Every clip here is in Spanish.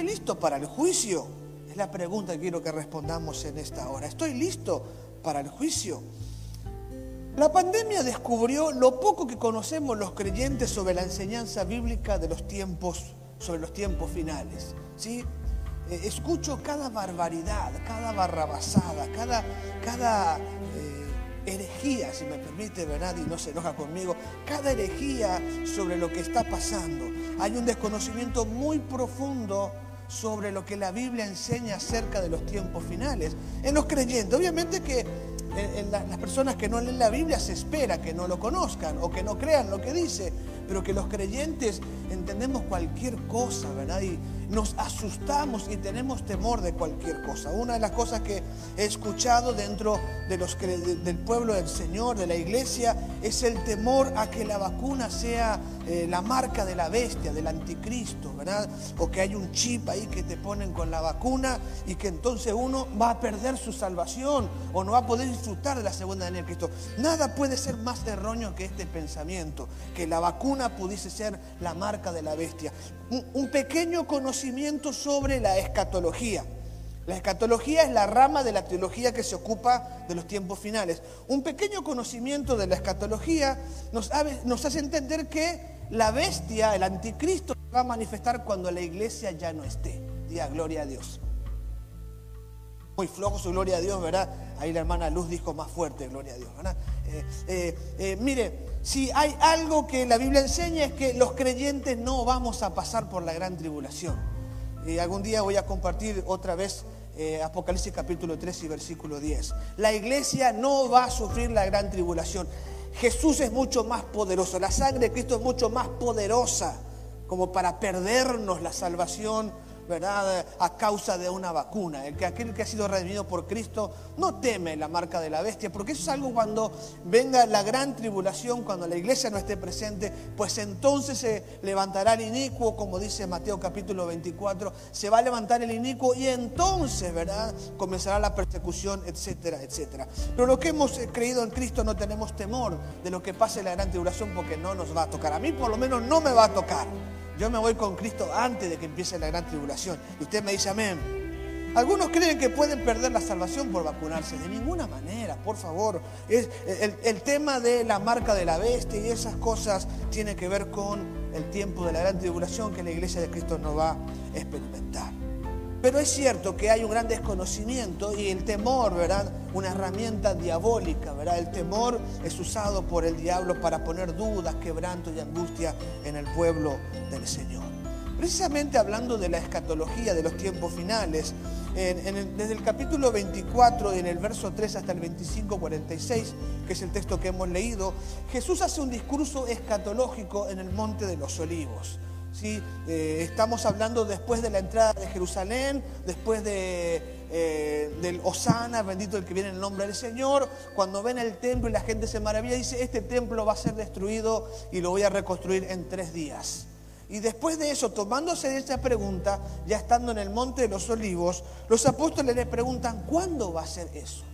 ¿estoy listo para el juicio? Es la pregunta que quiero que respondamos en esta hora. ¿Estoy listo para el juicio? La pandemia descubrió lo poco que conocemos los creyentes sobre la enseñanza bíblica de los tiempos, sobre los tiempos finales. ¿sí? Eh, escucho cada barbaridad, cada barrabasada, cada, cada eh, herejía, si me permite, ¿verdad? Y no se enoja conmigo, cada herejía sobre lo que está pasando. Hay un desconocimiento muy profundo sobre lo que la Biblia enseña acerca de los tiempos finales. En los creyentes, obviamente que en, las personas que no leen la Biblia se espera que no lo conozcan o que no crean lo que dice, pero que los creyentes entendemos cualquier cosa, ¿verdad? Y nos asustamos y tenemos temor de cualquier cosa. Una de las cosas que he escuchado dentro de los, del pueblo del Señor, de la iglesia, es el temor a que la vacuna sea eh, la marca de la bestia, del anticristo, ¿verdad? O que hay un chip ahí que te ponen con la vacuna y que entonces uno va a perder su salvación o no va a poder disfrutar de la segunda venida de Cristo. Nada puede ser más erróneo que este pensamiento, que la vacuna pudiese ser la marca de la bestia. Un, pequeño conocimiento sobre la escatología. La escatología es la rama de la teología que se ocupa de los tiempos finales. Un pequeño conocimiento de la escatología nos, hace entender que la bestia, el anticristo, va a manifestar cuando la iglesia ya no esté. Gloria a Dios. Muy flojo su gloria a Dios, ¿verdad? Ahí la hermana Luz dijo más fuerte, gloria a Dios, ¿verdad? Eh, eh, eh, mire, si hay algo que la Biblia enseña es que los creyentes no vamos a pasar por la gran tribulación. Algún día voy a compartir otra vez Apocalipsis capítulo 3 y versículo 10. La iglesia no va a sufrir la gran tribulación. Jesús es mucho más poderoso, la sangre de Cristo es mucho más poderosa como para perdernos la salvación ¿verdad? A causa de una vacuna. El que aquel que ha sido redimido por Cristo no teme la marca de la bestia, porque eso es algo cuando venga la gran tribulación, cuando la iglesia no esté presente, pues entonces se levantará el inicuo, como dice Mateo capítulo 24, se va a levantar el inicuo y entonces, ¿verdad? Comenzará la persecución, etcétera, etcétera. Pero lo que hemos creído en Cristo no tenemos temor de lo que pase la gran tribulación porque no nos va a tocar. A mí por lo menos no me va a tocar. Yo me voy con Cristo antes de que empiece la gran tribulación. Y usted me dice amén. Algunos creen que pueden perder la salvación por vacunarse. De ninguna manera, por favor. Es, el, tema de la marca de la bestia y esas cosas tiene que ver con el tiempo de la gran tribulación que la iglesia de Cristo no va a experimentar. Pero es cierto que hay un gran desconocimiento y el temor, ¿verdad? Una herramienta diabólica, ¿verdad? El temor es usado por el diablo para poner dudas, quebranto y angustia en el pueblo del Señor. Precisamente hablando de la escatología de los tiempos finales, desde el capítulo 24, en el verso 3 hasta el 25, 46, que es el texto que hemos leído, Jesús hace un discurso escatológico en el Monte de los Olivos. ¿sí? Eh, estamos hablando después de la entrada de Jerusalén, después de, eh, del Osana, bendito el que viene en el nombre del Señor. Cuando ven el templo y la gente se maravilla, dice, este templo va a ser destruido y lo voy a reconstruir en tres días. Y después de eso, tomándose de esa pregunta, ya estando en el monte de los olivos, los apóstoles le preguntan, ¿cuándo va a ser eso?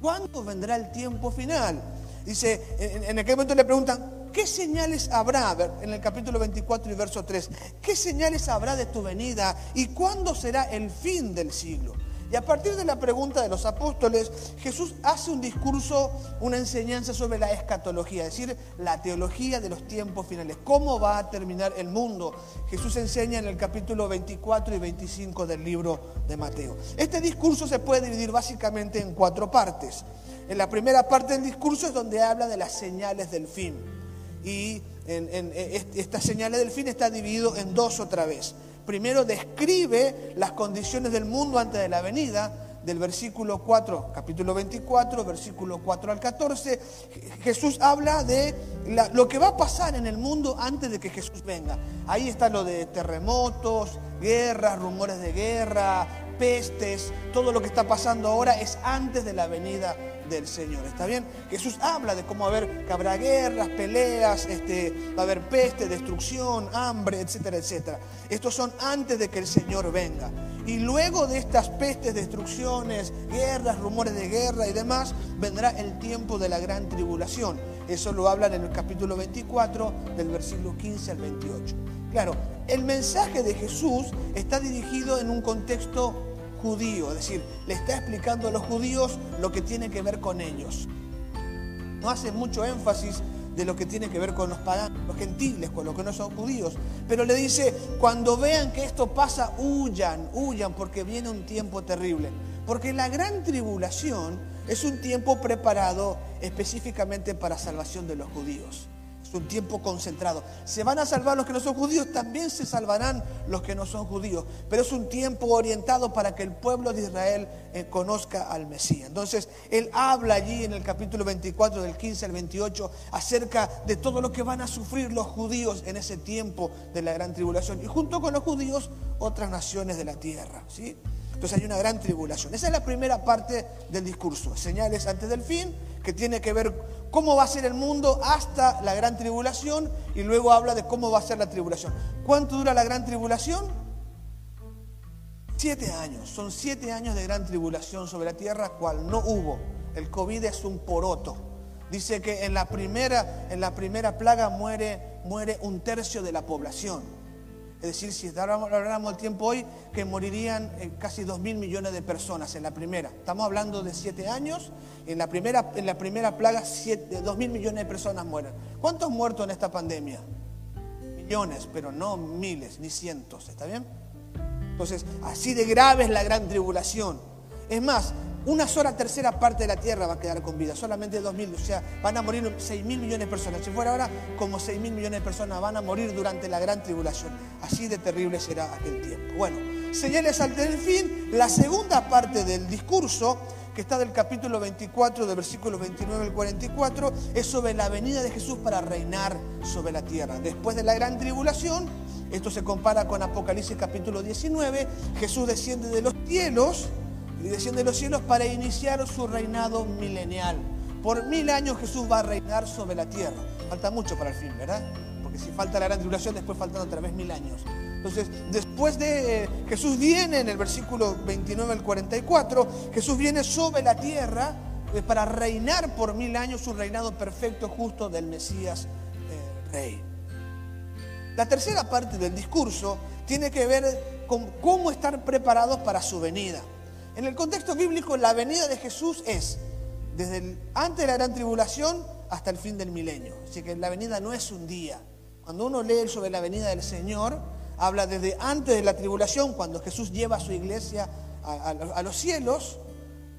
¿Cuándo vendrá el tiempo final? Dice, en, en aquel momento le preguntan, ¿Qué señales habrá? En el capítulo 24 y verso 3. ¿Qué señales habrá de tu venida y cuándo será el fin del siglo? Y a partir de la pregunta de los apóstoles, Jesús hace un discurso, una enseñanza sobre la escatología, es decir, la teología de los tiempos finales. ¿Cómo va a terminar el mundo? Jesús enseña en el capítulo 24 y 25 del libro de Mateo. Este discurso se puede dividir básicamente en cuatro partes. En la primera parte del discurso es donde habla de las señales del fin y en, esta señales del fin está dividido en dos otra vez. Primero describe las condiciones del mundo antes de la venida, del versículo 4, capítulo 24, versículo 4 al 14, Jesús habla de lo que va a pasar en el mundo antes de que Jesús venga. Ahí está lo de terremotos, guerras, rumores de guerra, pestes, todo lo que está pasando ahora es antes de la venida del Señor. ¿Está bien? Jesús habla de cómo haber, que habrá guerras, peleas, este, va a haber peste, destrucción, hambre, etcétera, etcétera. Estos son antes de que el Señor venga. Y luego de estas pestes, destrucciones, guerras, rumores de guerra y demás, vendrá el tiempo de la gran tribulación. Eso lo hablan en el capítulo 24, del versículo 15 al 28. Claro, el mensaje de Jesús está dirigido en un contexto judío, es decir, le está explicando a los judíos lo que tiene que ver con ellos. No hace mucho énfasis de lo que tiene que ver con los paganos, los gentiles, con los que no son judíos. Pero le dice, cuando vean que esto pasa, huyan, huyan, porque viene un tiempo terrible. Porque la gran tribulación es un tiempo preparado específicamente para salvación de los judíos. Un tiempo concentrado. Se van a salvar los que no son judíos, también se salvarán los que no son judíos. Pero es un tiempo orientado para que el pueblo de Israel eh, conozca al Mesías. Entonces, él habla allí en el capítulo 24, del 15 al 28, acerca de todo lo que van a sufrir los judíos en ese tiempo de la gran tribulación. Y junto con los judíos, otras naciones de la tierra. ¿sí? Entonces hay una gran tribulación. Esa es la primera parte del discurso. Señales antes del fin, que tiene que ver cómo va a ser el mundo hasta la gran tribulación y luego habla de cómo va a ser la tribulación. ¿Cuánto dura la gran tribulación? Siete años. Son siete años de gran tribulación sobre la tierra, cual no hubo. El COVID es un poroto. Dice que en la primera, en la primera plaga muere, muere un tercio de la población. Es decir, si habláramos el tiempo hoy, que morirían eh, casi 2 mil millones de personas en la primera. Estamos hablando de siete años, en la primera, en la primera plaga 2 mil millones de personas mueren. ¿Cuántos muertos en esta pandemia? Millones, pero no miles, ni cientos, ¿está bien? Entonces, así de grave es la gran tribulación. Es más, una sola tercera parte de la tierra va a quedar con vida, solamente 2.000, o sea, van a morir 6.000 millones de personas. Si fuera ahora, como 6.000 millones de personas van a morir durante la gran tribulación. Así de terrible será aquel tiempo. Bueno, señales al fin, la segunda parte del discurso, que está del capítulo 24, del versículo 29 al 44, es sobre la venida de Jesús para reinar sobre la tierra. Después de la gran tribulación, esto se compara con Apocalipsis capítulo 19, Jesús desciende de los cielos y desciende de los cielos para iniciar su reinado milenial. Por mil años Jesús va a reinar sobre la tierra. Falta mucho para el fin, ¿verdad? Porque si falta la gran tribulación, después faltan otra vez mil años. Entonces, después de eh, Jesús viene en el versículo 29 al 44, Jesús viene sobre la tierra eh, para reinar por mil años su reinado perfecto, justo del Mesías eh, Rey. La tercera parte del discurso tiene que ver con cómo estar preparados para su venida. En el contexto bíblico, la venida de Jesús es desde antes de la gran tribulación hasta el fin del milenio. Así que la venida no es un día. Cuando uno lee sobre la venida del Señor, habla desde antes de la tribulación, cuando Jesús lleva a su iglesia a, los cielos,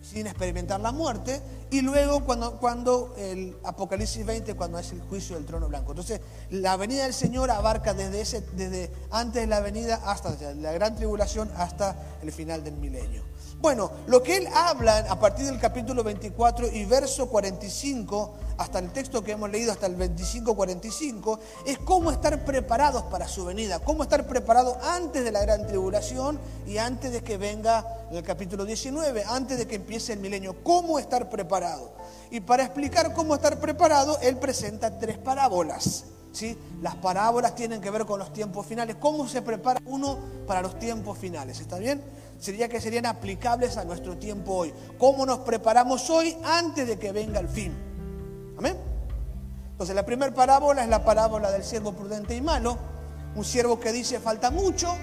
sin experimentar la muerte, y luego cuando, cuando el Apocalipsis 20, cuando es el juicio del trono blanco. Entonces, la venida del Señor abarca desde, ese, desde antes de la venida hasta la gran tribulación hasta el final del milenio. Bueno, lo que él habla a partir del capítulo 24 y verso 45, hasta el texto que hemos leído, hasta el 25-45, es cómo estar preparados para su venida, cómo estar preparados antes de la gran tribulación y antes de que venga el capítulo 19, antes de que empiece el milenio, cómo estar preparado. Y para explicar cómo estar preparado, él presenta tres parábolas. ¿sí? Las parábolas tienen que ver con los tiempos finales, cómo se prepara uno para los tiempos finales, ¿está bien? Sería que serían aplicables a nuestro tiempo hoy. ¿Cómo nos preparamos hoy antes de que venga el fin? Amén. Entonces la primera parábola es la parábola del siervo prudente y malo. Un siervo que dice falta mucho,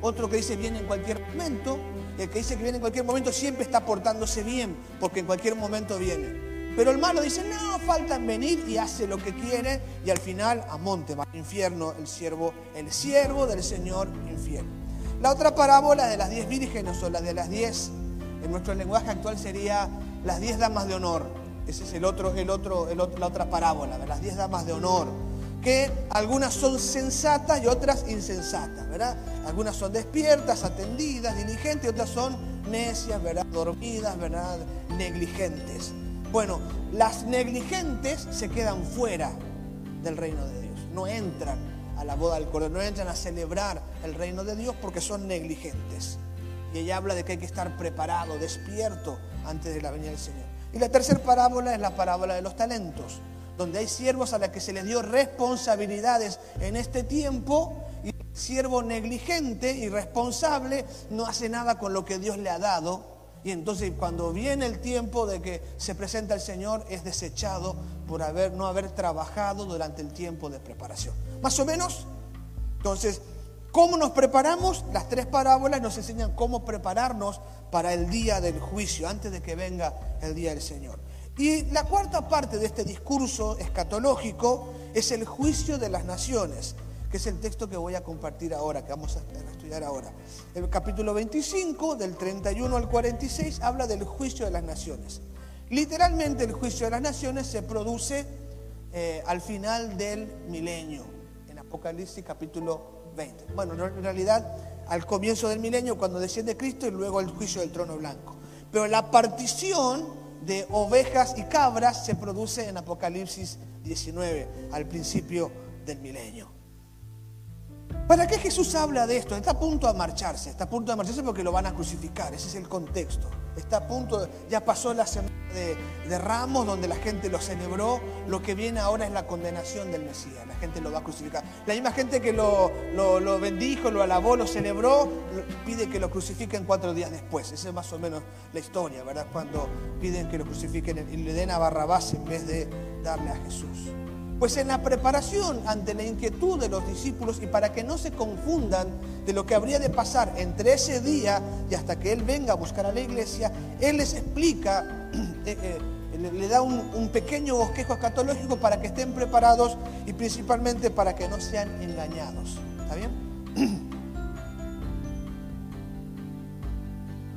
otro que dice viene en cualquier momento. El que dice que viene en cualquier momento siempre está portándose bien, porque en cualquier momento viene. Pero el malo dice, no, falta en venir y hace lo que quiere y al final a monte, va al infierno el siervo, el siervo del Señor infierno. La otra parábola de las diez vírgenes o la de las diez, en nuestro lenguaje actual sería las diez damas de honor. Ese es el otro, el otro, la otra parábola, las diez damas de honor. Que algunas son sensatas y otras insensatas, ¿verdad? Algunas son despiertas, atendidas, diligentes, otras son necias, ¿verdad? Dormidas, ¿verdad? Negligentes. Bueno, las negligentes se quedan fuera del reino de Dios, no entran a la boda del Cordero, no entran a celebrar el reino de Dios porque son negligentes. Y ella habla de que hay que estar preparado, despierto antes de la venida del Señor. Y la tercera parábola es la parábola de los talentos, donde hay siervos a los que se les dio responsabilidades en este tiempo y el siervo negligente y responsable no hace nada con lo que Dios le ha dado Y entonces cuando viene el tiempo de que se presenta el Señor, es desechado por haber, no haber trabajado durante el tiempo de preparación. Más o menos. Entonces, ¿cómo nos preparamos? Las tres parábolas nos enseñan cómo prepararnos para el día del juicio, antes de que venga el día del Señor. Y la cuarta parte de este discurso escatológico es el juicio de las naciones, que es el texto que voy a compartir ahora, que vamos a estudiar ahora. El capítulo 25, del 31 al 46, habla del juicio de las naciones. Literalmente el juicio de las naciones se produce eh, al final del milenio, en Apocalipsis capítulo 20. Bueno, en realidad al comienzo del milenio cuando desciende Cristo y luego el juicio del trono blanco. Pero la partición de ovejas y cabras se produce en Apocalipsis 19, al principio del milenio. ¿Para qué Jesús habla de esto? Está a punto de marcharse, está a punto de marcharse porque lo van a crucificar, ese es el contexto. Está a punto, ya pasó la semana de, Ramos donde la gente lo celebró, lo que viene ahora es la condenación del Mesías, la gente lo va a crucificar. La misma gente que lo, lo bendijo, lo alabó, lo celebró, pide que lo crucifiquen cuatro días después. Esa es más o menos la historia, ¿verdad? Cuando piden que lo crucifiquen y le den a Barrabás en vez de darle a Jesús. Pues en la preparación ante la inquietud de los discípulos y para que no se confundan de lo que habría de pasar entre ese día y hasta que Él venga a buscar a la iglesia, Él les explica, eh, eh, le, da un, pequeño bosquejo escatológico para que estén preparados y principalmente para que no sean engañados. ¿Está bien?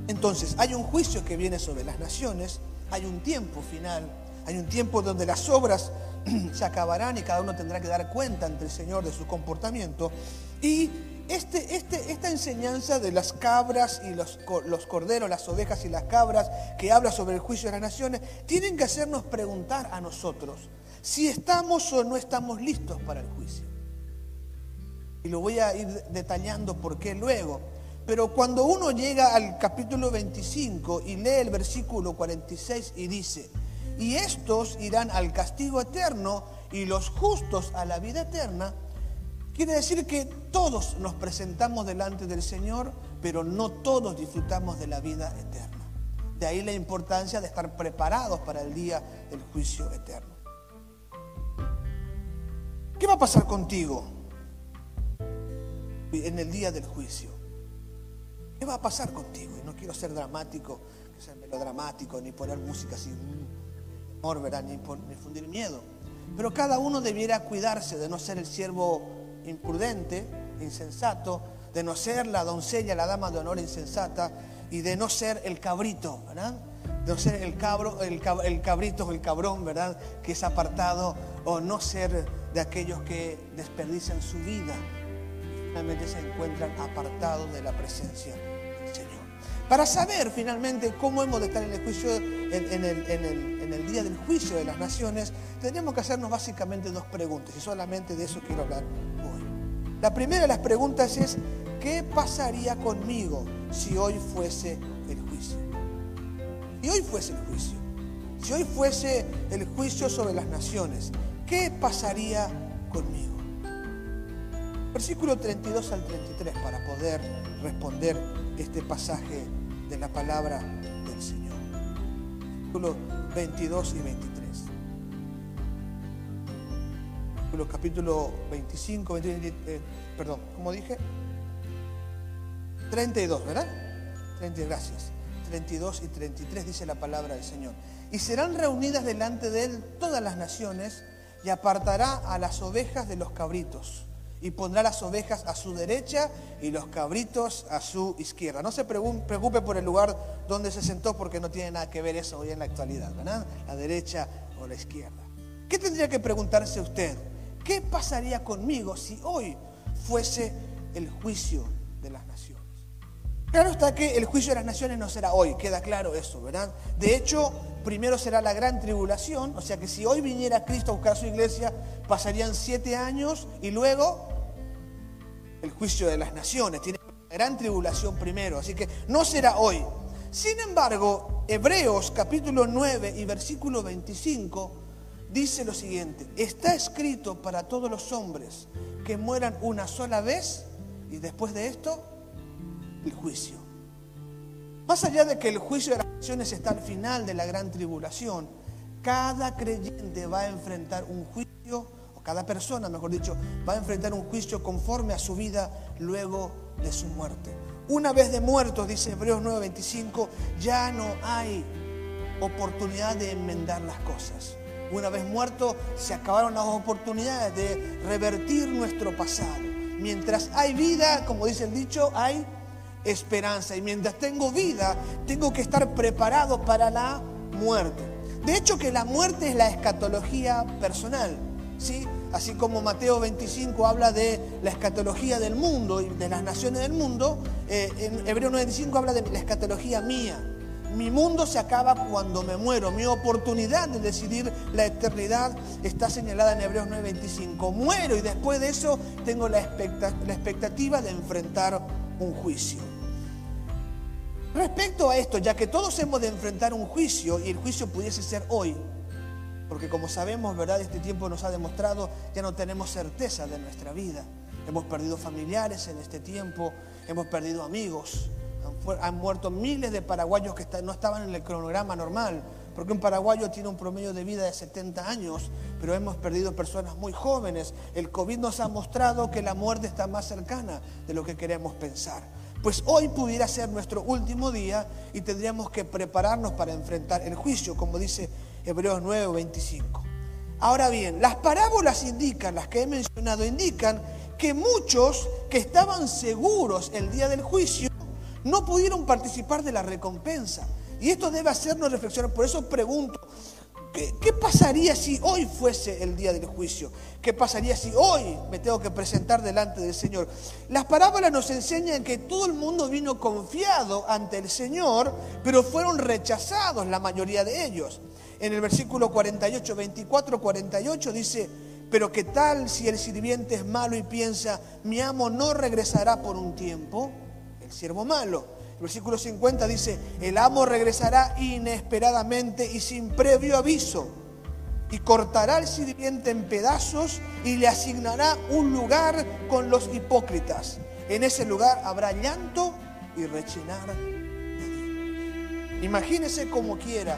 Entonces, hay un juicio que viene sobre las naciones, hay un tiempo final, hay un tiempo donde las obras se acabarán y cada uno tendrá que dar cuenta ante el Señor de su comportamiento. Y este, este, esta enseñanza de las cabras y los, los, corderos, las ovejas y las cabras, que habla sobre el juicio de las naciones, tienen que hacernos preguntar a nosotros si estamos o no estamos listos para el juicio. Y lo voy a ir detallando por qué luego. Pero cuando uno llega al capítulo 25 y lee el versículo 46 y dice, y estos irán al castigo eterno y los justos a la vida eterna, quiere decir que todos nos presentamos delante del Señor, pero no todos disfrutamos de la vida eterna. De ahí la importancia de estar preparados para el día del juicio eterno. ¿Qué va a pasar contigo en el día del juicio? ¿Qué va a pasar contigo? Y no quiero ser dramático, que sea melodramático, ni poner música así ni, ni fundir miedo. Pero cada uno debiera cuidarse de no ser el siervo imprudente, insensato, de no ser la doncella, la dama de honor insensata y de no ser el cabrito, ¿verdad? De no ser el cabro, el, el cabrito o el cabrón, ¿verdad? Que es apartado o no ser de aquellos que desperdician su vida finalmente se encuentran apartados de la presencia del Señor. Para saber finalmente cómo hemos de estar en el juicio, en, el, día del juicio de las naciones, tenemos que hacernos básicamente dos preguntas, y solamente de eso quiero hablar hoy. La primera de las preguntas es, ¿qué pasaría conmigo si hoy fuese el juicio? Si hoy fuese el juicio, si hoy fuese el juicio sobre las naciones, ¿qué pasaría conmigo? Versículo 32 al 33 para poder responder este pasaje de la palabra del Señor. Versículos 22 y 23. Capítulo 25, 23, eh, perdón, ¿cómo dije? 32, ¿verdad? 30, gracias. 32 y 33 dice la palabra del Señor. Y serán reunidas delante de él todas las naciones y apartará a las ovejas de los cabritos y pondrá las ovejas a su derecha y los cabritos a su izquierda. No se preocupe por el lugar donde se sentó porque no tiene nada que ver eso hoy en la actualidad, ¿verdad? La derecha o la izquierda. ¿Qué tendría que preguntarse usted? ¿Qué pasaría conmigo si hoy fuese el juicio de las? Claro está que el juicio de las naciones no será hoy, queda claro eso, ¿verdad? De hecho, primero será la gran tribulación, o sea que si hoy viniera Cristo a buscar su iglesia, pasarían siete años y luego el juicio de las naciones, tiene una gran tribulación primero, así que no será hoy. Sin embargo, Hebreos capítulo 9 y versículo 25 dice lo siguiente, está escrito para todos los hombres que mueran una sola vez y después de esto, el juicio. Más allá de que el juicio de las naciones está al final de la gran tribulación, cada creyente va a enfrentar un juicio, o cada persona, mejor dicho, va a enfrentar un juicio conforme a su vida luego de su muerte. Una vez de muertos, dice Hebreos 9:25, ya no hay oportunidad de enmendar las cosas. Una vez muerto, se acabaron las oportunidades de revertir nuestro pasado. Mientras hay vida, como dice el dicho, hay esperanza. Y mientras tengo vida, tengo que estar preparado para la muerte. De hecho, que la muerte es la escatología personal. ¿sí? Así como Mateo 25 habla de la escatología del mundo y de las naciones del mundo, eh, en Hebreo 95 habla de la escatología mía. Mi mundo se acaba cuando me muero. Mi oportunidad de decidir la eternidad está señalada en Hebreos 9:25. Muero y después de eso tengo la expectativa de enfrentar un juicio. Respecto a esto, ya que todos hemos de enfrentar un juicio y el juicio pudiese ser hoy, porque como sabemos, ¿verdad? Este tiempo nos ha demostrado, ya no tenemos certeza de nuestra vida. Hemos perdido familiares en este tiempo, hemos perdido amigos, han, muerto miles de paraguayos que no estaban en el cronograma normal, porque un paraguayo tiene un promedio de vida de 70 años, pero hemos perdido personas muy jóvenes. El COVID nos ha mostrado que la muerte está más cercana de lo que queremos pensar. Pues hoy pudiera ser nuestro último día y tendríamos que prepararnos para enfrentar el juicio, como dice Hebreos 9 25. Ahora bien, las parábolas indican, las que he mencionado, indican que muchos que estaban seguros el día del juicio no pudieron participar de la recompensa. Y esto debe hacernos reflexionar. Por eso pregunto, ¿Qué, pasaría si hoy fuese el día del juicio? ¿Qué pasaría si hoy me tengo que presentar delante del Señor? Las parábolas nos enseñan que todo el mundo vino confiado ante el Señor, pero fueron rechazados la mayoría de ellos. En el versículo 48, 24, 48 dice, pero ¿qué tal si el sirviente es malo y piensa, mi amo no regresará por un tiempo? El siervo malo versículo 50 dice, el amo regresará inesperadamente y sin previo aviso, y cortará al sirviente en pedazos y le asignará un lugar con los hipócritas. En ese lugar habrá llanto y rechinar Imagínese como quiera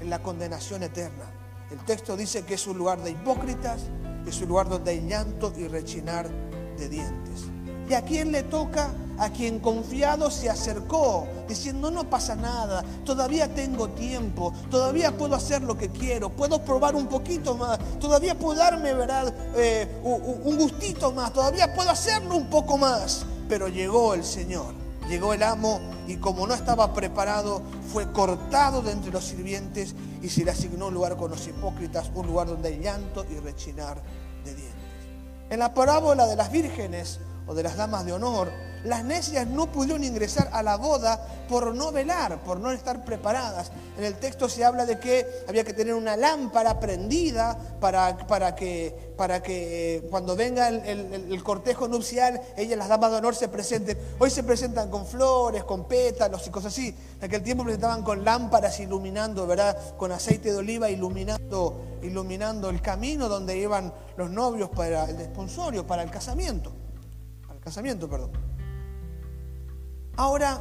en la condenación eterna. El texto dice que es un lugar de hipócritas, es un lugar donde hay llanto y rechinar de dientes. ¿Y a quién le toca? a quien confiado se acercó, diciendo, no pasa nada, todavía tengo tiempo, todavía puedo hacer lo que quiero, puedo probar un poquito más, todavía puedo darme, ¿verdad?, eh, un gustito más, todavía puedo hacerlo un poco más. Pero llegó el Señor, llegó el amo y como no estaba preparado, fue cortado de entre los sirvientes y se le asignó un lugar con los hipócritas, un lugar donde hay llanto y rechinar de dientes. En la parábola de las vírgenes o de las damas de honor, las necias no pudieron ingresar a la boda por no velar, por no estar preparadas. En el texto se habla de que había que tener una lámpara prendida para, para, que, para que eh, cuando venga el, cortejo nupcial, ellas, las damas de honor, se presenten. Hoy se presentan con flores, con pétalos y cosas así. En aquel tiempo presentaban con lámparas iluminando, ¿verdad? Con aceite de oliva iluminando, iluminando el camino donde iban los novios para el desponsorio, para el casamiento. Casamiento, perdón. Ahora,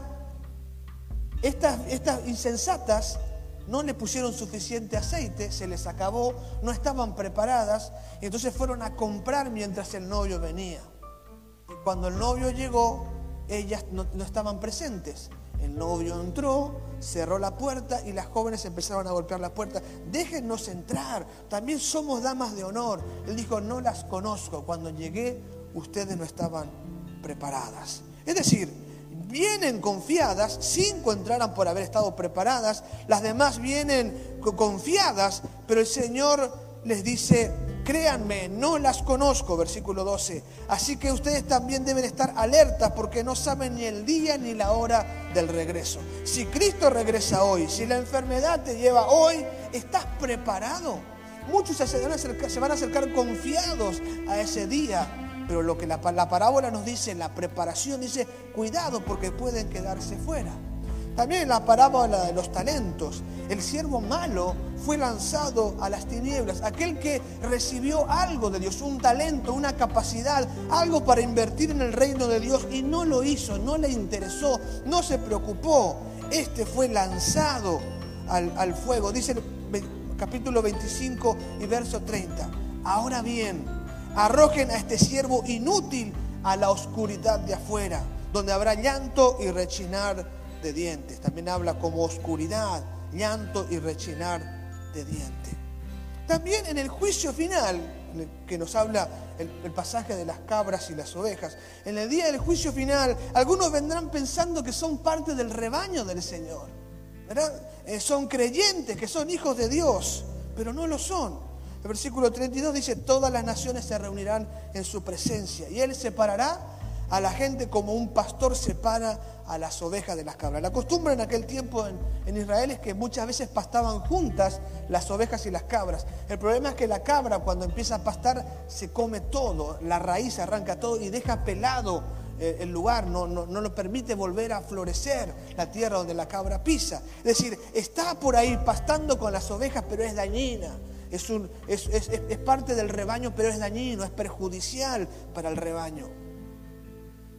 estas, estas insensatas no le pusieron suficiente aceite, se les acabó, no estaban preparadas, y entonces fueron a comprar mientras el novio venía. Y cuando el novio llegó, ellas no, no, estaban presentes. El novio entró, cerró la puerta y las jóvenes empezaron a golpear la puerta. Déjennos entrar, también somos damas de honor. Él dijo, no las conozco. Cuando llegué, ustedes no estaban preparadas. Es decir, vienen confiadas, cinco entraran por haber estado preparadas, las demás vienen confiadas, pero el Señor les dice, créanme, no las conozco, versículo 12. Así que ustedes también deben estar alertas porque no saben ni el día ni la hora del regreso. Si Cristo regresa hoy, si la enfermedad te lleva hoy, ¿estás preparado? Muchos se van a acercar, se van a acercar confiados a ese día pero lo que la, parábola nos dice en la preparación dice, cuidado porque pueden quedarse fuera. También la parábola de los talentos, el siervo malo fue lanzado a las tinieblas, aquel que recibió algo de Dios, un talento, una capacidad, algo para invertir en el reino de Dios y no lo hizo, no le interesó, no se preocupó. este fue lanzado al, al fuego. Dice el capítulo 25 y verso 30. Ahora bien, arrojen a este siervo inútil a la oscuridad de afuera, donde habrá llanto y rechinar de dientes. También habla como oscuridad, llanto y rechinar de dientes. También en el juicio final, que nos habla el, el pasaje de las cabras y las ovejas, en el día del juicio final, algunos vendrán pensando que son parte del rebaño del Señor. ¿verdad? Eh, son creyentes, que son hijos de Dios, pero no lo son. El versículo 32 dice, todas las naciones se reunirán en su presencia y Él separará a la gente como un pastor separa a las ovejas de las cabras. La costumbre en aquel tiempo en, Israel es que muchas veces pastaban juntas las ovejas y las cabras. El problema es que la cabra cuando empieza a pastar se come todo, la raíz arranca todo y deja pelado eh, el lugar, no, no, no lo permite volver a florecer la tierra donde la cabra pisa. Es decir, está por ahí pastando con las ovejas, pero es dañina. Es, un, es, es- es- parte del rebaño, pero es dañino, es perjudicial para el rebaño.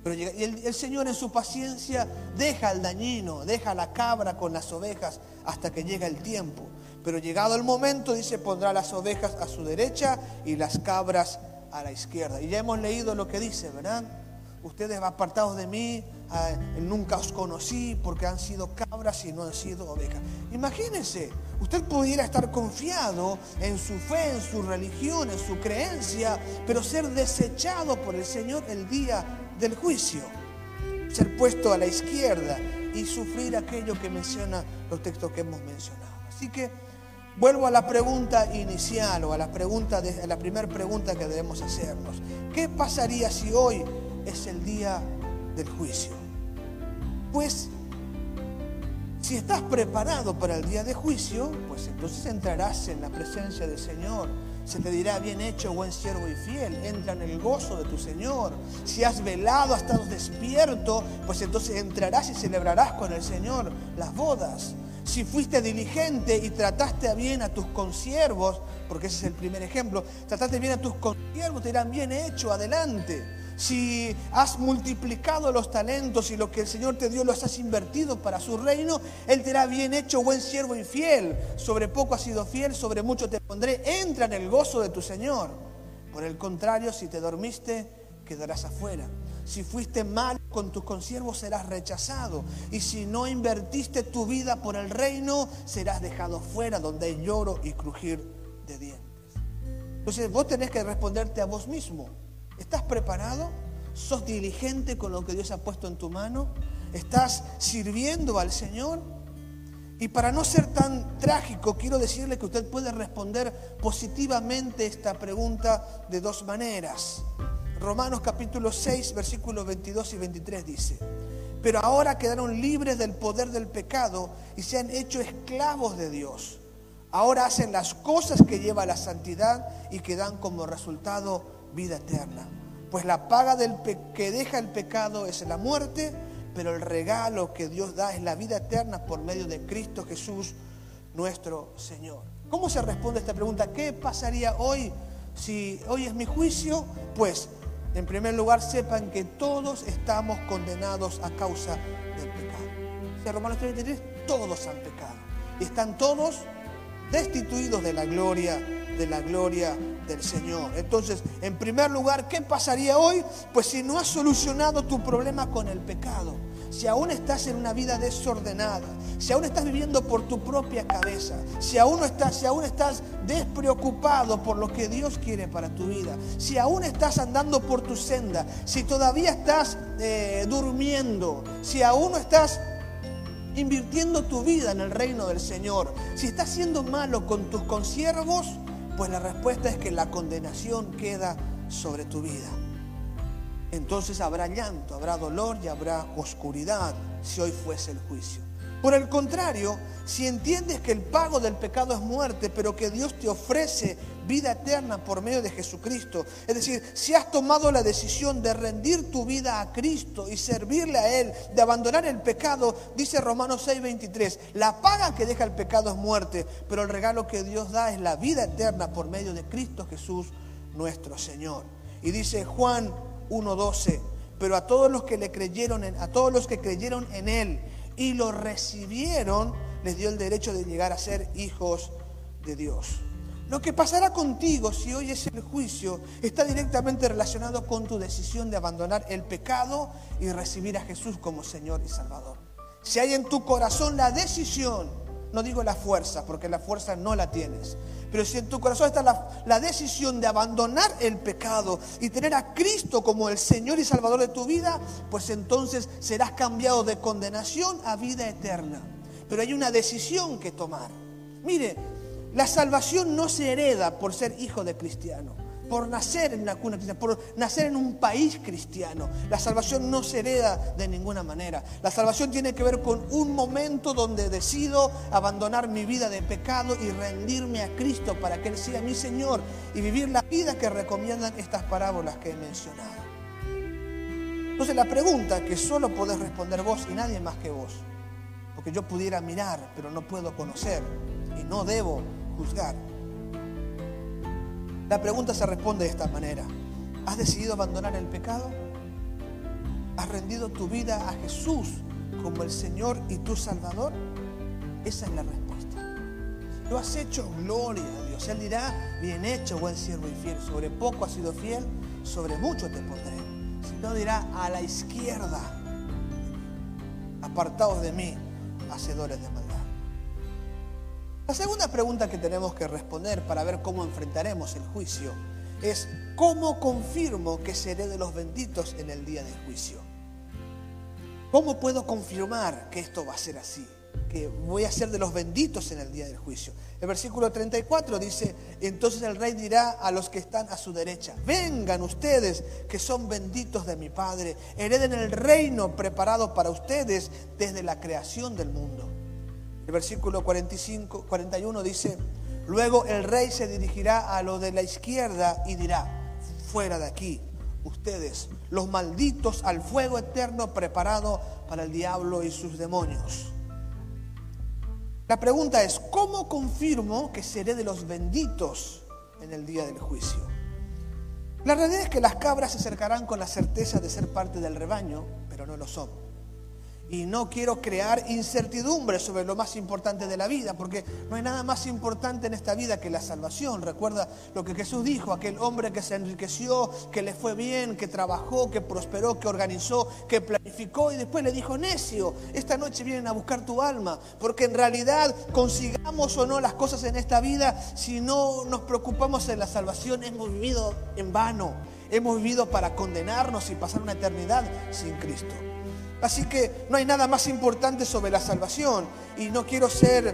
Pero llega- y el, el Señor en su paciencia deja al dañino, deja a la cabra con las ovejas hasta que llega el tiempo. Pero llegado el momento, dice, pondrá las ovejas a su derecha y las cabras a la izquierda. Y ya hemos leído lo que dice, ¿verdad? Ustedes apartados de mí, ah, nunca os conocí porque han sido cabras y no han sido ovejas. Imagínense, usted pudiera estar confiado en su fe, en su religión, en su creencia, pero ser desechado por el Señor el día del juicio. Ser puesto a la izquierda y sufrir aquello que menciona los textos que hemos mencionado. Así que vuelvo a la pregunta inicial o a la, pregunta a la primera pregunta que debemos hacernos. ¿Qué pasaría si hoy es el día del juicio? Pues si estás preparado para el día de juicio, pues entonces entrarás en la presencia del Señor. Se te dirá, bien hecho, buen siervo y fiel, entra en el gozo de tu Señor. Si has velado, has estado despierto, pues entonces entrarás y celebrarás con el Señor las bodas. Si fuiste diligente y trataste bien a tus consiervos, porque ese es el primer ejemplo, trataste bien a tus consiervos, te dirán, bien hecho, adelante si has multiplicado los talentos y lo que el Señor te dio los has invertido para su reino, Él te hará bien hecho, buen siervo y fiel. Sobre poco has sido fiel, sobre mucho te pondré. Entra en el gozo de tu Señor. Por el contrario, si te dormiste, quedarás afuera. Si fuiste mal con tus consiervos, serás rechazado. Y si no invertiste tu vida por el reino, serás dejado fuera, donde hay lloro y crujir de dientes. Entonces vos tenés que responderte a vos mismo. ¿Estás preparado? ¿Sos diligente con lo que Dios ha puesto en tu mano? ¿Estás sirviendo al Señor? Y para no ser tan trágico, quiero decirle que usted puede responder positivamente esta pregunta de dos maneras. Romanos capítulo 6, versículos 22 y 23 dice, pero ahora quedaron libres del poder del pecado y se han hecho esclavos de Dios. Ahora hacen las cosas que lleva a la santidad y que dan como resultado vida eterna. Pues la paga del que deja el pecado es la muerte, pero el regalo que Dios da es la vida eterna por medio de Cristo Jesús, nuestro Señor. ¿Cómo se responde a esta pregunta? ¿Qué pasaría hoy si hoy es mi juicio? Pues, en primer lugar, sepan que todos estamos condenados a causa del pecado. Dice Romanos 3:23, todos han pecado. Están todos destituidos de la gloria, de la gloria del Señor. Entonces, en primer lugar, ¿qué pasaría hoy? Pues si no has solucionado tu problema con el pecado, si aún estás en una vida desordenada, si aún estás viviendo por tu propia cabeza, si aún estás, si aún estás despreocupado por lo que Dios quiere para tu vida, si aún estás andando por tu senda, si todavía estás eh, durmiendo, si aún estás invirtiendo tu vida en el reino del Señor, si estás siendo malo con tus consiervos, pues la respuesta es que la condenación queda sobre tu vida. Entonces habrá llanto, habrá dolor y habrá oscuridad si hoy fuese el juicio. Por el contrario, si entiendes que el pago del pecado es muerte, pero que Dios te ofrece vida eterna por medio de Jesucristo, es decir, si has tomado la decisión de rendir tu vida a Cristo y servirle a Él, de abandonar el pecado, dice Romanos 6:23, la paga que deja el pecado es muerte, pero el regalo que Dios da es la vida eterna por medio de Cristo Jesús, nuestro Señor. Y dice Juan 1:12, pero a todos los que le creyeron en, a todos los que creyeron en él y lo recibieron, les dio el derecho de llegar a ser hijos de Dios. Lo que pasará contigo si hoy es el juicio está directamente relacionado con tu decisión de abandonar el pecado y recibir a Jesús como Señor y Salvador. Si hay en tu corazón la decisión, no digo la fuerza, porque la fuerza no la tienes, pero si en tu corazón está la, decisión de abandonar el pecado y tener a Cristo como el Señor y Salvador de tu vida, pues entonces serás cambiado de condenación a vida eterna. Pero hay una decisión que tomar. Mire, la salvación no se hereda por ser hijo de cristiano, por nacer en una cuna cristiana, por nacer en un país cristiano. La salvación no se hereda de ninguna manera. La salvación tiene que ver con un momento donde decido abandonar mi vida de pecado y rendirme a Cristo para que Él sea mi Señor y vivir la vida que recomiendan estas parábolas que he mencionado. Entonces la pregunta que solo podés responder vos y nadie más que vos, porque yo pudiera mirar, pero no puedo conocer y no debo juzgar. La pregunta se responde de esta manera. ¿Has decidido abandonar el pecado? ¿Has rendido tu vida a Jesús como el Señor y tu Salvador? Esa es la respuesta. Lo has hecho, gloria a Dios. Él dirá, bien hecho, buen siervo y fiel. Sobre poco has sido fiel, sobre mucho te pondré. Si no dirá, a la izquierda, apartados de mí, hacedores de maldad. La segunda pregunta que tenemos que responder para ver cómo enfrentaremos el juicio es ¿cómo confirmo que seré de los benditos en el día del juicio? ¿Cómo puedo confirmar que esto va a ser así? Que voy a ser de los benditos en el día del juicio. El versículo 34 dice, entonces el rey dirá a los que están a su derecha, vengan ustedes que son benditos de mi Padre, hereden el reino preparado para ustedes desde la creación del mundo. El versículo 45, 41 dice, luego el rey se dirigirá a lo de la izquierda y dirá, fuera de aquí, ustedes, los malditos al fuego eterno preparado para el diablo y sus demonios. La pregunta es, ¿cómo confirmo que seré de los benditos en el día del juicio? La realidad es que las cabras se acercarán con la certeza de ser parte del rebaño, pero no lo son. Y no quiero crear incertidumbre sobre lo más importante de la vida, porque no hay nada más importante en esta vida que la salvación. Recuerda lo que Jesús dijo, aquel hombre que se enriqueció, que le fue bien, que trabajó, que prosperó, que organizó, que planificó y después le dijo, necio, esta noche vienen a buscar tu alma, porque en realidad consigamos o no las cosas en esta vida, si no nos preocupamos en la salvación, hemos vivido en vano, hemos vivido para condenarnos y pasar una eternidad sin Cristo. Así que no hay nada más importante sobre la salvación y no quiero ser,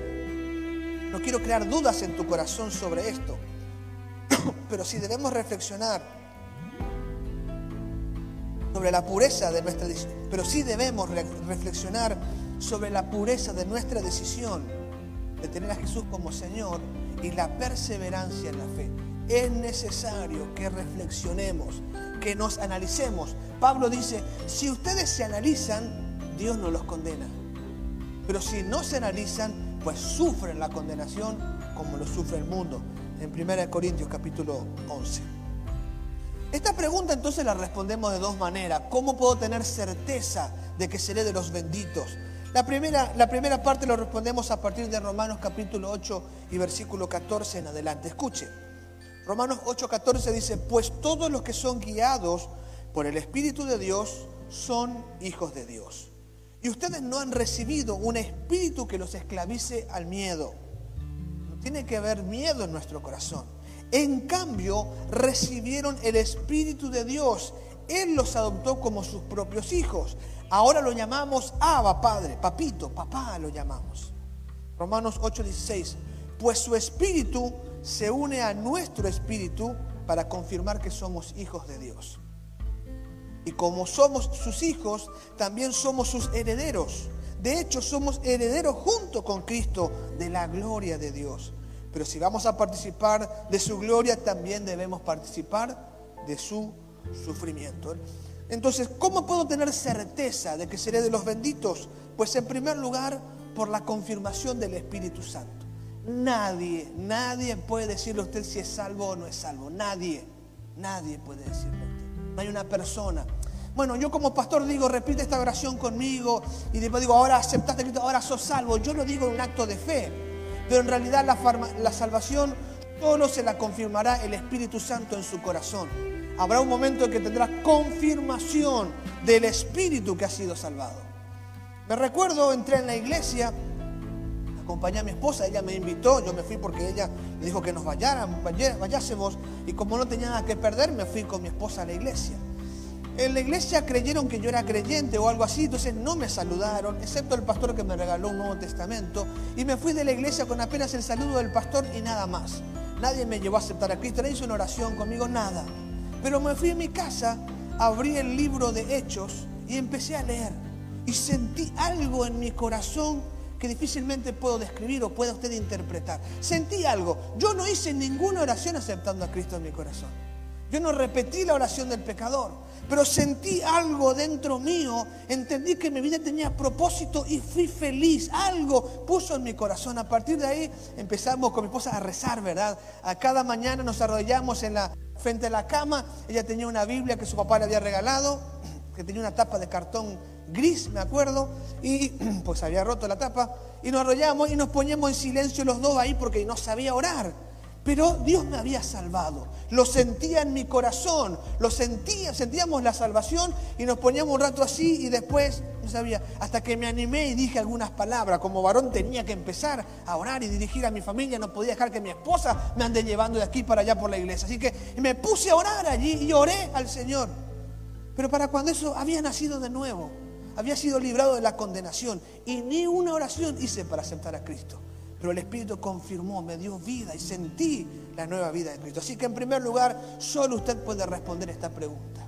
no quiero crear dudas en tu corazón sobre esto. Pero si debemos reflexionar sobre la pureza de nuestra decisión, pero sí debemos reflexionar sobre la pureza de nuestra decisión de tener a Jesús como Señor y la perseverancia en la fe. Es necesario que reflexionemos que nos analicemos. Pablo dice, si ustedes se analizan, Dios no los condena. Pero si no se analizan, pues sufren la condenación como lo sufre el mundo. En 1 Corintios capítulo 11. Esta pregunta entonces la respondemos de dos maneras. ¿Cómo puedo tener certeza de que seré de los benditos? La primera, la primera parte lo respondemos a partir de Romanos capítulo 8 y versículo 14 en adelante. Escuche. Romanos 8:14 dice, pues todos los que son guiados por el Espíritu de Dios son hijos de Dios. Y ustedes no han recibido un espíritu que los esclavice al miedo. No tiene que haber miedo en nuestro corazón. En cambio, recibieron el Espíritu de Dios. Él los adoptó como sus propios hijos. Ahora lo llamamos Abba, Padre, Papito, Papá lo llamamos. Romanos 8:16. Pues su Espíritu se une a nuestro espíritu para confirmar que somos hijos de Dios. Y como somos sus hijos, también somos sus herederos. De hecho, somos herederos junto con Cristo de la gloria de Dios. Pero si vamos a participar de su gloria, también debemos participar de su sufrimiento. Entonces, ¿cómo puedo tener certeza de que seré de los benditos? Pues en primer lugar, por la confirmación del Espíritu Santo. Nadie, nadie puede decirle a usted si es salvo o no es salvo. Nadie, nadie puede decirle a usted. No hay una persona. bueno, yo como pastor digo, repite esta oración conmigo y después digo, ahora aceptaste Cristo, ahora sos salvo. Yo lo digo en un acto de fe, pero en realidad la, salvación solo se la confirmará el Espíritu Santo en su corazón. Habrá un momento en que tendrás confirmación del Espíritu que ha sido salvado. Me recuerdo, entré en la iglesia, acompañé a mi esposa, ella me invitó, yo me fui porque ella me dijo que nos vayaran, vayásemos, y como no tenía nada que perder, me fui con mi esposa a la iglesia. En la iglesia creyeron que yo era creyente o algo así, entonces no me saludaron, excepto el pastor que me regaló un Nuevo Testamento, y me fui de la iglesia con apenas el saludo del pastor y nada más. Nadie me llevó a aceptar a Cristo, nadie hizo una oración conmigo, nada. Pero me fui a mi casa, abrí el libro de Hechos y empecé a leer. Y sentí algo en mi corazón que difícilmente puedo describir o pueda usted interpretar. Sentí algo. Yo no hice ninguna oración aceptando a Cristo en mi corazón. Yo no repetí la oración del pecador, pero sentí algo dentro mío, entendí que mi vida tenía propósito y fui feliz. Algo puso en mi corazón. A partir de ahí empezamos con mi esposa a rezar, ¿verdad? A cada mañana nos arrodillamos en la frente a la cama. Ella tenía una Biblia que su papá le había regalado, que tenía una tapa de cartón gris, me acuerdo, y pues había roto la tapa. Y nos arrollamos y nos poníamos en silencio los dos ahí porque no sabía orar. Pero Dios me había salvado. Lo sentía en mi corazón. Lo sentía, sentíamos la salvación y nos poníamos un rato así y después, no sabía, hasta que me animé y dije algunas palabras. Como varón tenía que empezar a orar y dirigir a mi familia. No podía dejar que mi esposa me ande llevando de aquí para allá por la iglesia. Así que me puse a orar allí y oré al Señor. Pero para cuando eso había nacido de nuevo, había sido librado de la condenación y ni una oración hice para aceptar a Cristo. Pero el Espíritu confirmó, me dio vida y sentí la nueva vida de Cristo. Así que en primer lugar, solo usted puede responder esta pregunta.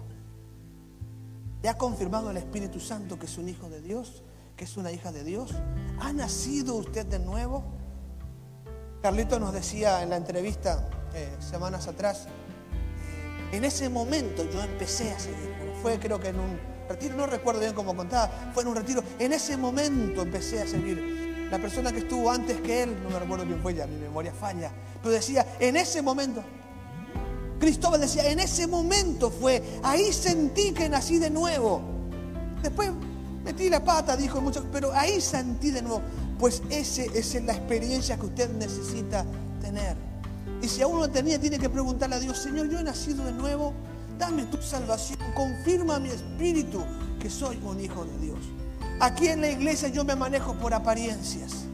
¿Le ha confirmado el Espíritu Santo que es un hijo de Dios? ¿Que es una hija de Dios? ¿Ha nacido usted de nuevo? Carlito nos decía en la entrevista eh, semanas atrás, en ese momento yo empecé a seguir. Fue creo que en un retiro, no recuerdo bien cómo contaba, fue en un retiro. En ese momento empecé a seguir la persona que estuvo antes que él, no me recuerdo quién fue ya, mi memoria falla, pero decía, en ese momento, Cristóbal decía, en ese momento fue, ahí sentí que nací de nuevo. Después metí la pata, dijo mucho, pero ahí sentí de nuevo. Pues esa es la experiencia que usted necesita tener. Y si aún no tenía, tiene que preguntarle a Dios, Señor, yo he nacido de nuevo, dame tu salvación, confirma mi espíritu que soy un hijo de Dios. Aquí en la iglesia yo me manejo por apariencias.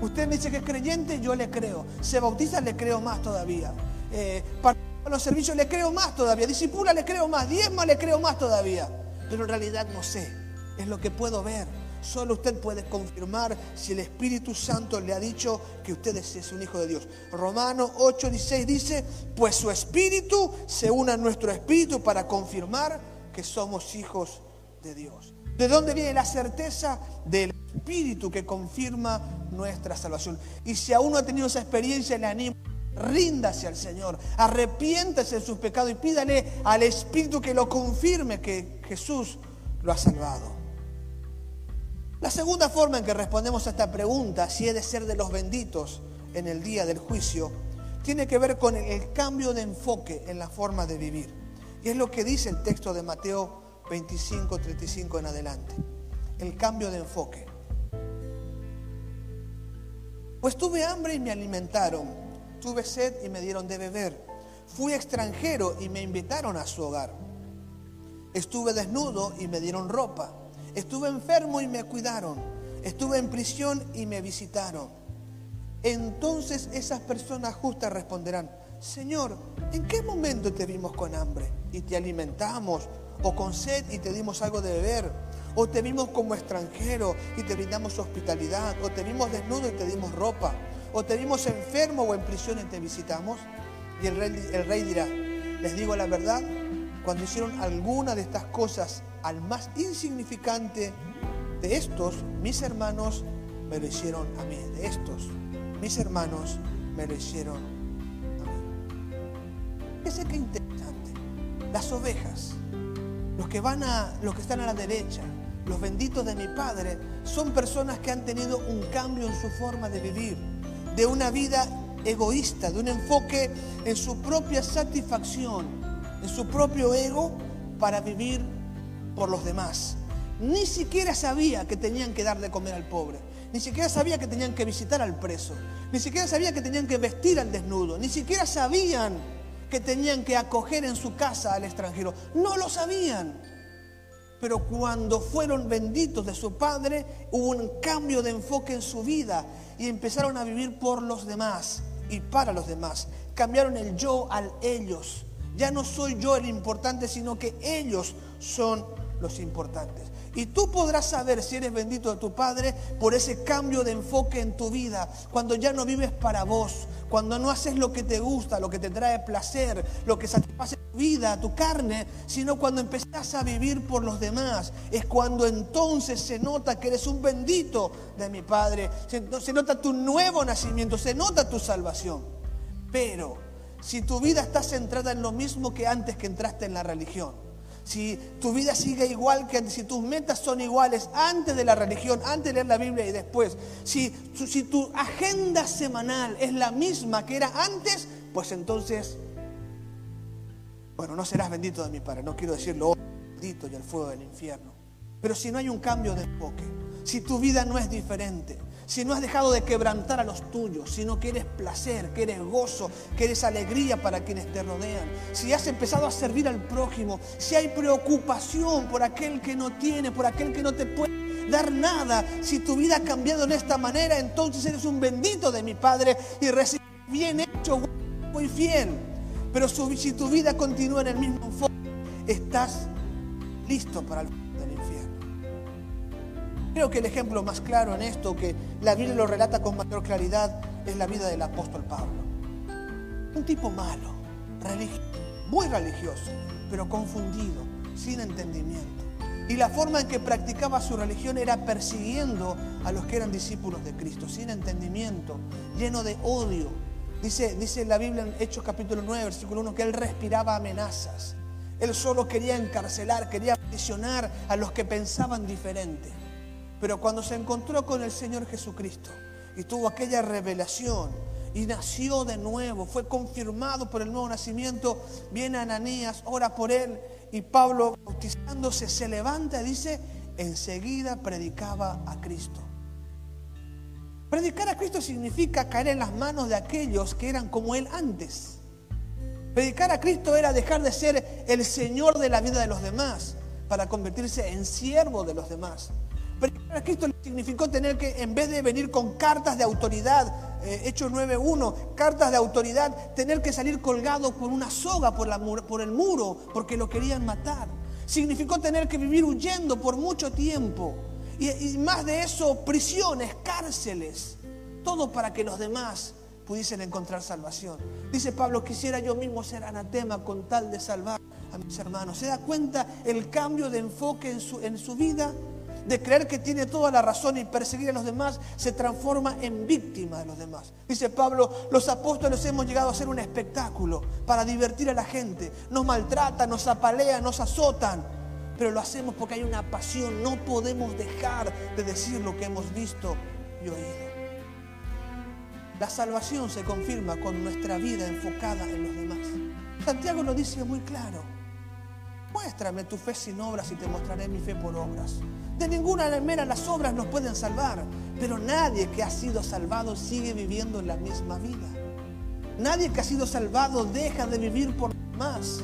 Usted me dice que es creyente, yo le creo. Se bautiza, le creo más todavía. Eh, para los servicios le creo más todavía. Disipula, le creo más. Diezma, le creo más todavía. Pero en realidad no sé. Es lo que puedo ver. Solo usted puede confirmar si el Espíritu Santo le ha dicho que usted es un hijo de Dios. Romano 8:16 dice, pues su Espíritu se une a nuestro Espíritu para confirmar que somos hijos de Dios. ¿De dónde viene la certeza? Del Espíritu que confirma nuestra salvación. Y si aún no ha tenido esa experiencia, le animo, ríndase al Señor, arrepiéntase de sus pecados y pídale al Espíritu que lo confirme que Jesús lo ha salvado. La segunda forma en que respondemos a esta pregunta, si he de ser de los benditos en el día del juicio, tiene que ver con el cambio de enfoque en la forma de vivir. Y es lo que dice el texto de Mateo 25, 35 en adelante. El cambio de enfoque. Pues tuve hambre y me alimentaron, tuve sed y me dieron de beber, fui extranjero y me invitaron a su hogar, estuve desnudo y me dieron ropa, estuve enfermo y me cuidaron, estuve en prisión y me visitaron. Entonces esas personas justas responderán, Señor, ¿en qué momento te vimos con hambre y te alimentamos? o con sed y te dimos algo de beber, o te vimos como extranjero y te brindamos hospitalidad, o te vimos desnudo y te dimos ropa, o te vimos enfermo o en prisión y te visitamos. Y el rey, el rey dirá, les digo la verdad, cuando hicieron alguna de estas cosas al más insignificante de estos, mis hermanos me lo hicieron a mí. De estos, mis hermanos me lo hicieron a mí. Fíjese qué interesante. Las ovejas los que van a, los que están a la derecha, los benditos de mi Padre, son personas que han tenido un cambio en su forma de vivir, de una vida egoísta, de un enfoque en su propia satisfacción, en su propio ego, para vivir por los demás. Ni siquiera sabía que tenían que dar de comer al pobre. Ni siquiera sabía que tenían que visitar al preso. Ni siquiera sabía que tenían que vestir al desnudo. Ni siquiera sabían que tenían que acoger en su casa al extranjero. No lo sabían. Pero cuando fueron benditos de su Padre, hubo un cambio de enfoque en su vida y empezaron a vivir por los demás y para los demás. Cambiaron el yo al ellos. Ya no soy yo el importante, sino que ellos son los importantes. Y tú podrás saber si eres bendito de tu Padre por ese cambio de enfoque en tu vida, cuando ya no vives para vos, cuando no haces lo que te gusta, lo que te trae placer, lo que satisface tu vida, tu carne, sino cuando empezás a vivir por los demás. Es cuando entonces se nota que eres un bendito de mi Padre, se, se nota tu nuevo nacimiento, se nota tu salvación. Pero si tu vida está centrada en lo mismo que antes que entraste en la religión, si tu vida sigue igual que si tus metas son iguales antes de la religión, antes de leer la Biblia y después, si, si tu agenda semanal es la misma que era antes, pues entonces, bueno, no serás bendito de mi Padre, no quiero decirlo, bendito y el fuego del infierno. Pero si no hay un cambio de enfoque, si tu vida no es diferente, si no has dejado de quebrantar a los tuyos, si no quieres placer, que eres gozo, que eres alegría para quienes te rodean, si has empezado a servir al prójimo, si hay preocupación por aquel que no tiene, por aquel que no te puede dar nada, si tu vida ha cambiado en esta manera, entonces eres un bendito de mi Padre y recibes bien hecho, muy fiel. Pero si tu vida continúa en el mismo enfoque, estás listo para el Creo que el ejemplo más claro en esto, que la Biblia lo relata con mayor claridad, es la vida del apóstol Pablo. Un tipo malo, muy religioso, pero confundido, sin entendimiento. Y la forma en que practicaba su religión era persiguiendo a los que eran discípulos de Cristo, sin entendimiento, lleno de odio. Dice, dice la Biblia en Hechos capítulo 9, versículo 1, que él respiraba amenazas. Él solo quería encarcelar, quería prisionar a los que pensaban diferente. Pero cuando se encontró con el Señor Jesucristo y tuvo aquella revelación y nació de nuevo, fue confirmado por el nuevo nacimiento, viene Ananías, ora por él y Pablo bautizándose se levanta y dice, enseguida predicaba a Cristo. Predicar a Cristo significa caer en las manos de aquellos que eran como Él antes. Predicar a Cristo era dejar de ser el Señor de la vida de los demás para convertirse en siervo de los demás. Predicar a Cristo significó tener que, en vez de venir con cartas de autoridad, eh, Hechos 9.1, cartas de autoridad, tener que salir colgado con una soga por, por el muro porque lo querían matar. Significó tener que vivir huyendo por mucho tiempo. Y, y más de eso, prisiones, cárceles. Todo para que los demás pudiesen encontrar salvación. Dice Pablo, quisiera yo mismo ser anatema con tal de salvar a mis hermanos. ¿Se da cuenta el cambio de enfoque en su, en su vida? De creer que tiene toda la razón y perseguir a los demás, se transforma en víctima de los demás. Dice Pablo, los apóstoles hemos llegado a ser un espectáculo para divertir a la gente. Nos maltratan, nos apalean, nos azotan, pero lo hacemos porque hay una pasión. No podemos dejar de decir lo que hemos visto y oído. La salvación se confirma con nuestra vida enfocada en los demás. Santiago lo dice muy claro. Muéstrame tu fe sin obras y te mostraré mi fe por obras. De ninguna manera las obras nos pueden salvar, pero nadie que ha sido salvado sigue viviendo la misma vida. Nadie que ha sido salvado deja de vivir por más.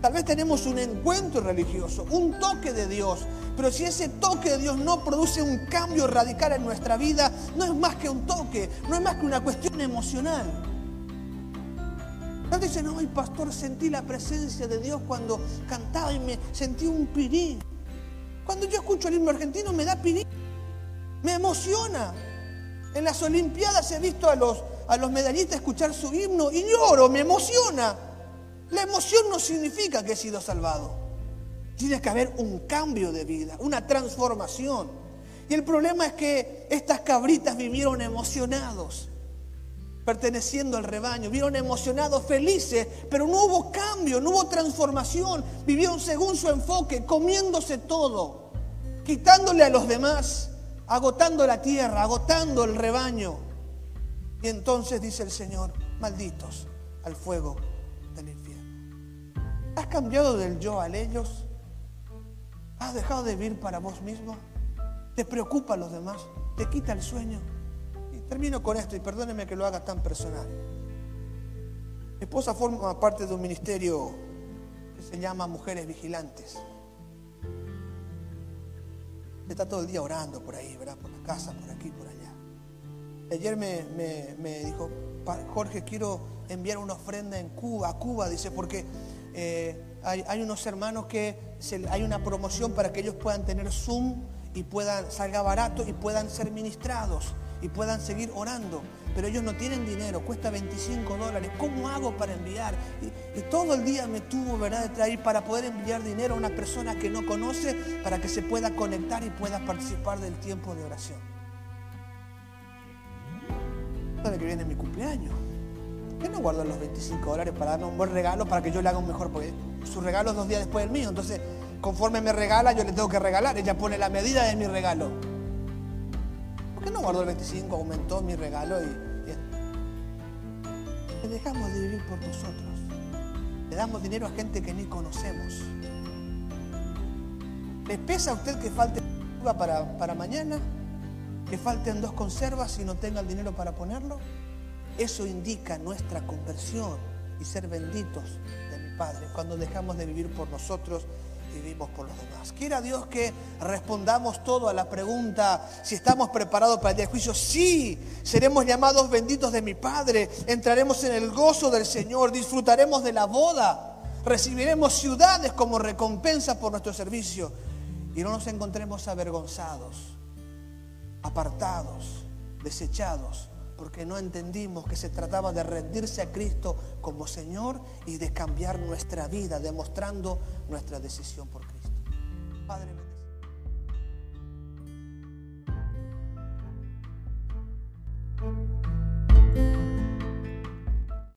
Tal vez tenemos un encuentro religioso, un toque de Dios, pero si ese toque de Dios no produce un cambio radical en nuestra vida, no es más que un toque, no es más que una cuestión emocional. No dicen, ay pastor, sentí la presencia de Dios cuando cantaba y me sentí un pirí. Cuando yo escucho el himno argentino me da me emociona. En las Olimpiadas he visto a los, a los medallistas escuchar su himno y lloro, me emociona. La emoción no significa que he sido salvado. Tiene que haber un cambio de vida, una transformación. Y el problema es que estas cabritas vivieron emocionados perteneciendo al rebaño. Vieron emocionados, felices, pero no hubo cambio, no hubo transformación. Vivieron según su enfoque, comiéndose todo, quitándole a los demás, agotando la tierra, agotando el rebaño. Y entonces dice el Señor, malditos al fuego del infierno. ¿Has cambiado del yo al ellos? ¿Has dejado de vivir para vos mismo? ¿Te preocupa los demás? ¿Te quita el sueño? Termino con esto y perdóneme que lo haga tan personal. Mi esposa forma parte de un ministerio que se llama Mujeres Vigilantes. Está todo el día orando por ahí, ¿verdad? Por la casa, por aquí, por allá. Ayer me, dijo, Jorge, quiero enviar una ofrenda en Cuba, a Cuba, dice, porque eh, hay, unos hermanos que hay una promoción para que ellos puedan tener Zoom y puedan, salga barato y puedan ser ministrados y puedan seguir orando. Pero ellos no tienen dinero, cuesta 25 dólares. ¿Cómo hago para enviar? Y, todo el día me tuvo, ¿verdad?, de traer para poder enviar dinero a una persona que no conoce para que se pueda conectar y pueda participar del tiempo de oración. ¿Sabe que viene mi cumpleaños? ¿Por qué no guardo los 25 dólares para darme un buen regalo para que yo le haga un mejor? Porque su regalo es dos días después del mío. Entonces, conforme me regala, yo le tengo que regalar. Ella pone la medida de mi regalo. ¿Por qué no guardo el 25? Aumentó mi regalo y. Le dejamos de vivir por nosotros. Le damos dinero a gente que ni conocemos. ¿Le pesa a usted que falte para, para mañana? ¿Que falten dos conservas y no tenga el dinero para ponerlo? Eso indica nuestra conversión y ser benditos de mi Padre cuando dejamos de vivir por nosotros vivimos por los demás. Quiera Dios que respondamos todo a la pregunta si estamos preparados para el día de juicio. Sí, seremos llamados benditos de mi Padre, entraremos en el gozo del Señor, disfrutaremos de la boda, recibiremos ciudades como recompensa por nuestro servicio y no nos encontremos avergonzados, apartados, desechados porque no entendimos que se trataba de rendirse a Cristo como Señor y de cambiar nuestra vida, demostrando nuestra decisión por Cristo. Padre, bendice.